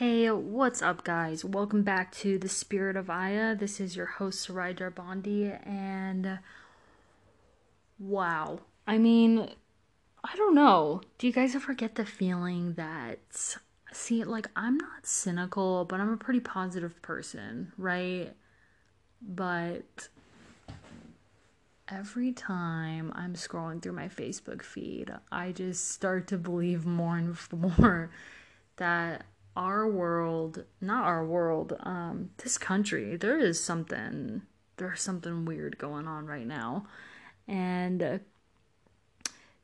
Hey, what's up, guys? Welcome back to the Spirit of Aya. This is your host, Sarai Darbandi, and wow. I mean, I don't know. Do you guys ever get the feeling that, see, like, I'm not cynical, but I'm a pretty positive person, right? But every time I'm scrolling through my Facebook feed, I just start to believe more and more that our world, not our world, um, this country, there is something, there's something weird going on right now. And uh,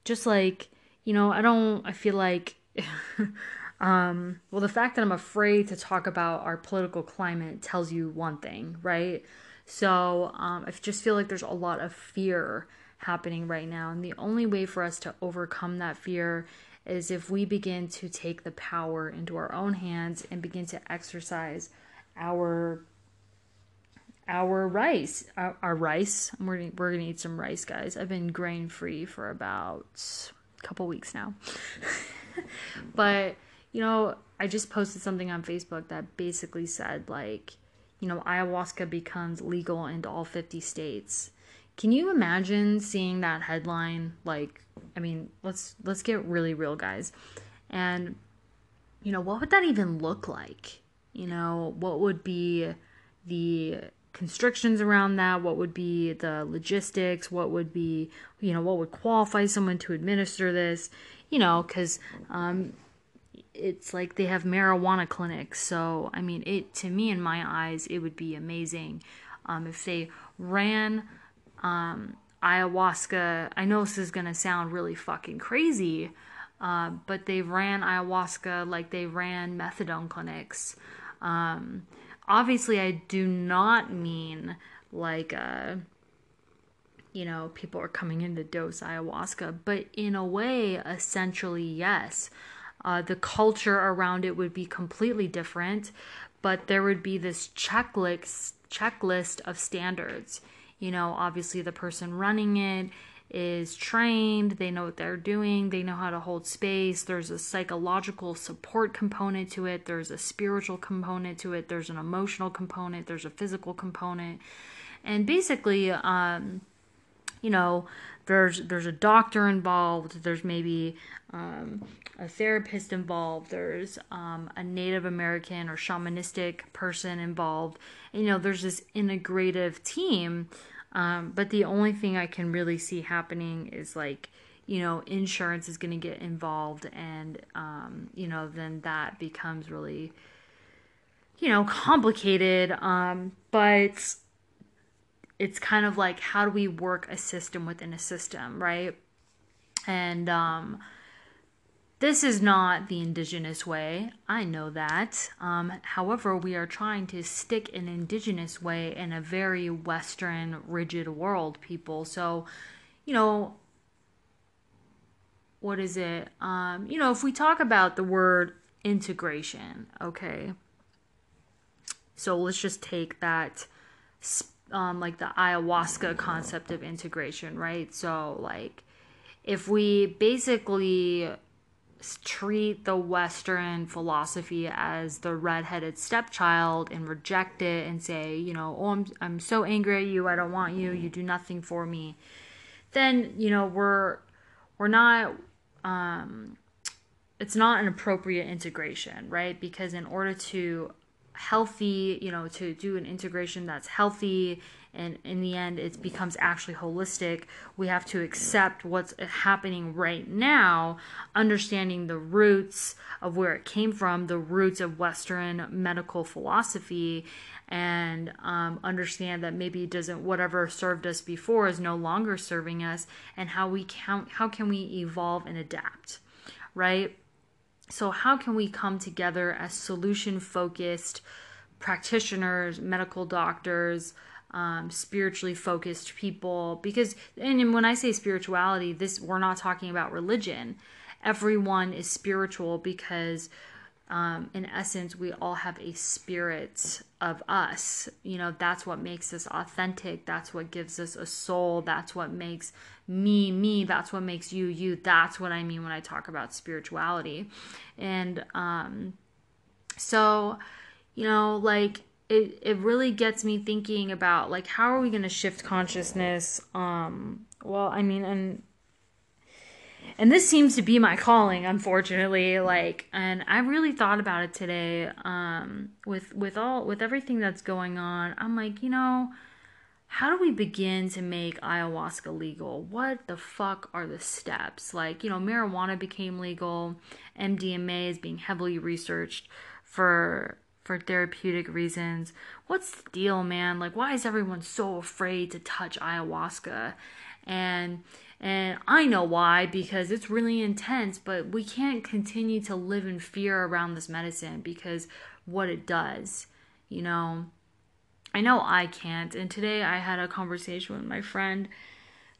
just like, you know, I don't, I feel like, um, well, the fact that I'm afraid to talk about our political climate tells you one thing, right? So um, I just feel like there's a lot of fear happening right now. And the only way for us to overcome that fear is if we begin to take the power into our own hands and begin to exercise our our rice our, our rice. We're gonna, we're gonna eat some rice guys. I've been grain free for about a couple weeks now. But you know i just posted something on facebook that basically said like you know ayahuasca becomes legal in all 50 states can you imagine seeing that headline? Like, I mean, let's let's get really real, guys. And you know, what would that even look like? You know, what would be the constrictions around that? What would be the logistics? What would be, you know, what would qualify someone to administer this? You know, because um, it's like they have marijuana clinics. So, I mean, it to me, in my eyes, it would be amazing um, if they ran um, ayahuasca. I know this is to sound really fucking crazy, uh, but they ran ayahuasca like they ran methadone clinics. Um, obviously, I do not mean like, uh, you know, people are coming in to dose ayahuasca, but in a way, essentially, yes. Uh, the culture around it would be completely different, but there would be this checklist checklist of standards you know, obviously the person running it is trained, they know what they're doing, they know how to hold space. There's a psychological support component to it, there's a spiritual component to it, there's an emotional component, there's a physical component. And basically, um, you know, there's there's a doctor involved, there's maybe um, a therapist involved, there's um, a Native American or shamanistic person involved. And, you know, there's this integrative team. Um, but the only thing I can really see happening is like, you know, insurance is going to get involved, and, um, you know, then that becomes really, you know, complicated. Um, but it's kind of like, how do we work a system within a system, right? And, um, this is not the indigenous way. I know that. Um, however, we are trying to stick an indigenous way in a very Western, rigid world, people. So, you know, what is it? Um, you know, if we talk about the word integration, okay. So let's just take that, um, like the ayahuasca concept of integration, right? So, like, if we basically treat the Western philosophy as the redheaded stepchild and reject it and say, you know, oh, I'm, I'm so angry at you, I don't want you, you do nothing for me, then, you know, we're, we're not, um, it's not an appropriate integration, right? Because in order to healthy, you know, to do an integration that's healthy and in the end it becomes actually holistic, we have to accept what's happening right now, understanding the roots of where it came from, the roots of Western medical philosophy, and um, understand that maybe doesn't whatever served us before is no longer serving us, and how we count how can we evolve and adapt, right? So, how can we come together as solution focused practitioners, medical doctors, um, spiritually focused people? Because, and when I say spirituality, this we're not talking about religion. Everyone is spiritual because um, in essence, we all have a spirit of us. You know, that's what makes us authentic. That's what gives us a soul. That's what makes me, me. That's what makes you, you. That's what I mean when I talk about spirituality. And, um, So, you know, like it it really gets me thinking about like how are we going to shift consciousness um well, I mean and and this seems to be my calling unfortunately like and i really thought about it today um with with all with everything that's going on. I'm like you know how do we begin to make ayahuasca legal? What the fuck are the steps? Like you know marijuana became legal. Mdma is being heavily researched for for therapeutic reasons. What's the deal man? Like why is everyone so afraid to touch ayahuasca? And and I know why because it's really intense, but we can't continue to live in fear around this medicine because what it does, you know. I know I can't. And today I had a conversation with my friend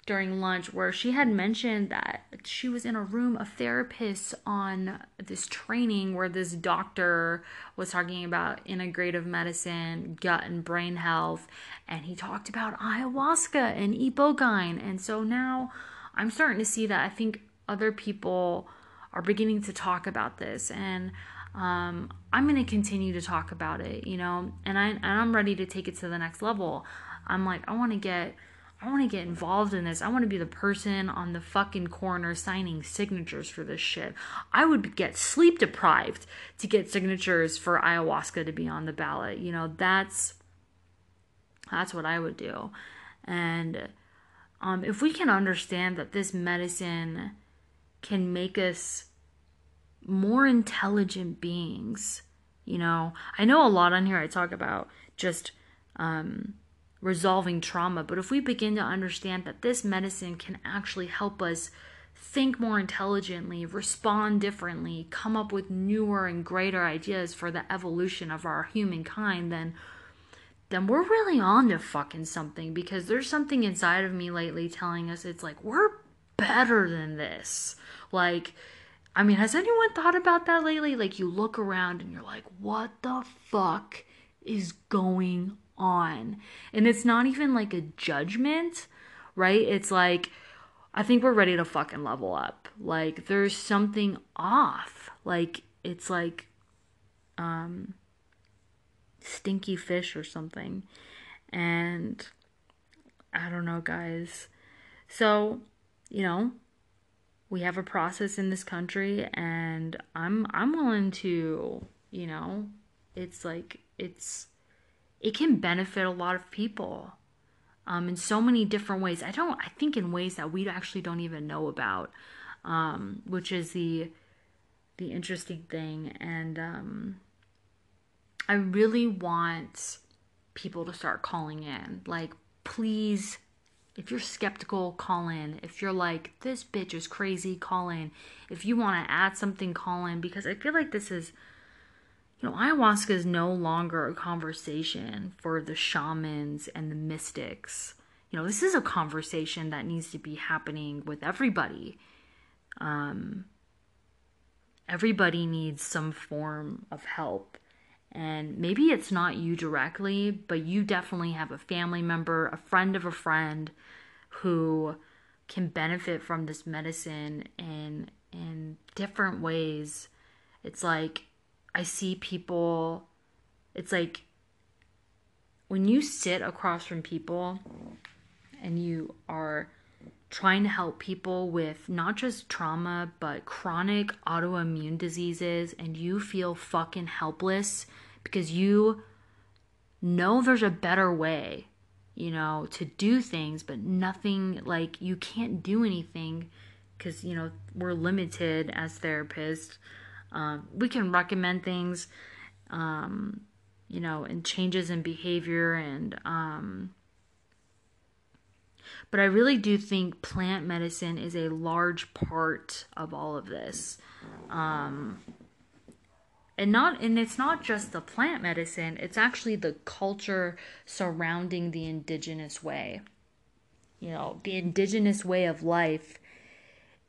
during lunch where she had mentioned that she was in a room of therapists on this training where this doctor was talking about integrative medicine, gut and brain health, and he talked about ayahuasca and ibogaine. And so now I'm starting to see that I think other people are beginning to talk about this and um, I'm going to continue to talk about it, you know, and I and I'm ready to take it to the next level. I'm like I want to get I want to get involved in this. I want to be the person on the fucking corner signing signatures for this shit. I would get sleep deprived to get signatures for ayahuasca to be on the ballot. You know, that's that's what I would do. And um, if we can understand that this medicine can make us more intelligent beings, you know, I know a lot on here I talk about just um, resolving trauma. But if we begin to understand that this medicine can actually help us think more intelligently, respond differently, come up with newer and greater ideas for the evolution of our humankind, then then we're really on to fucking something because there's something inside of me lately telling us it's like we're better than this. Like I mean, has anyone thought about that lately? Like you look around and you're like, what the fuck is going on. And it's not even like a judgment, right? It's like, I think we're ready to fucking level up. Like, there's something off. Like, it's like, um, stinky fish or something. And I don't know, guys. So, you know, we have a process in this country and I'm I'm willing to, you know, it's like it's it can benefit a lot of people um, in so many different ways. I don't, I think in ways that we actually don't even know about, um, which is the the interesting thing. And um, I really want people to start calling in. Like, please, if you're skeptical, call in. If you're like, this bitch is crazy, call in. If you want to add something, call in because I feel like this is you know, ayahuasca is no longer a conversation for the shamans and the mystics. You know, this is a conversation that needs to be happening with everybody. Um, everybody needs some form of help. And maybe it's not you directly, but you definitely have a family member, a friend of a friend who can benefit from this medicine in in different ways. It's like I see people, it's like when you sit across from people and you are trying to help people with not just trauma, but chronic autoimmune diseases, and you feel fucking helpless because you know there's a better way, you know, to do things, but nothing like you can't do anything because, you know, we're limited as therapists um, we can recommend things, um, you know, and changes in behavior and. Um, but I really do think plant medicine is a large part of all of this. Um, and not and it's not just the plant medicine it's actually the culture surrounding the indigenous way you know the indigenous way of life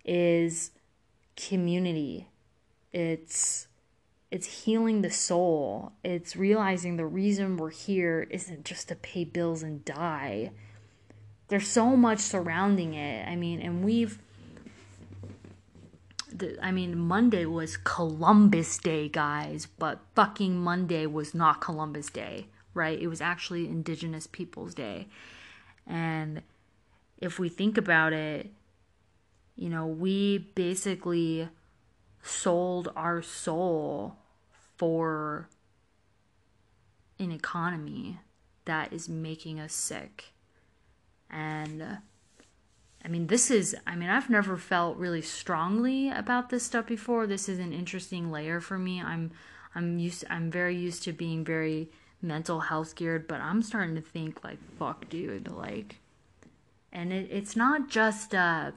is community it's it's healing the soul. It's realizing the reason we're here isn't just to pay bills and die. There's so much surrounding it. I mean, and we've I mean, Monday was Columbus Day, guys, but fucking Monday was not Columbus Day, right? It was actually Indigenous Peoples Day. And if we think about it, you know, we basically sold our soul for an economy that is making us sick. And I mean, this is, I mean, I've never felt really strongly about this stuff before. This is an interesting layer for me. I'm, I'm used, I'm very used to being very mental health geared, but I'm starting to think like, fuck, dude, like, and it, it's not just, uh,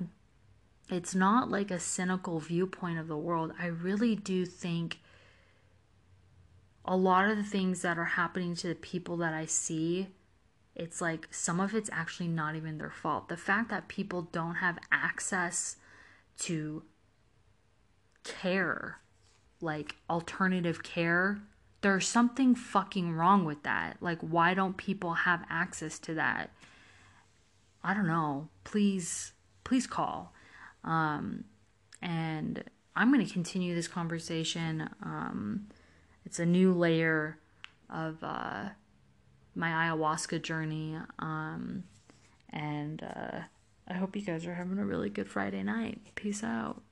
it's not like a cynical viewpoint of the world. I really do think a lot of the things that are happening to the people that I see it's like some of it's actually not even their fault. The fact that people don't have access to care, like alternative care, there's something fucking wrong with that. Like, why don't people have access to that? I don't know. Please, please call. Um, and I'm going to continue this conversation. Um, it's a new layer of uh, my ayahuasca journey. Um, and uh, I hope you guys are having a really good Friday night. Peace out.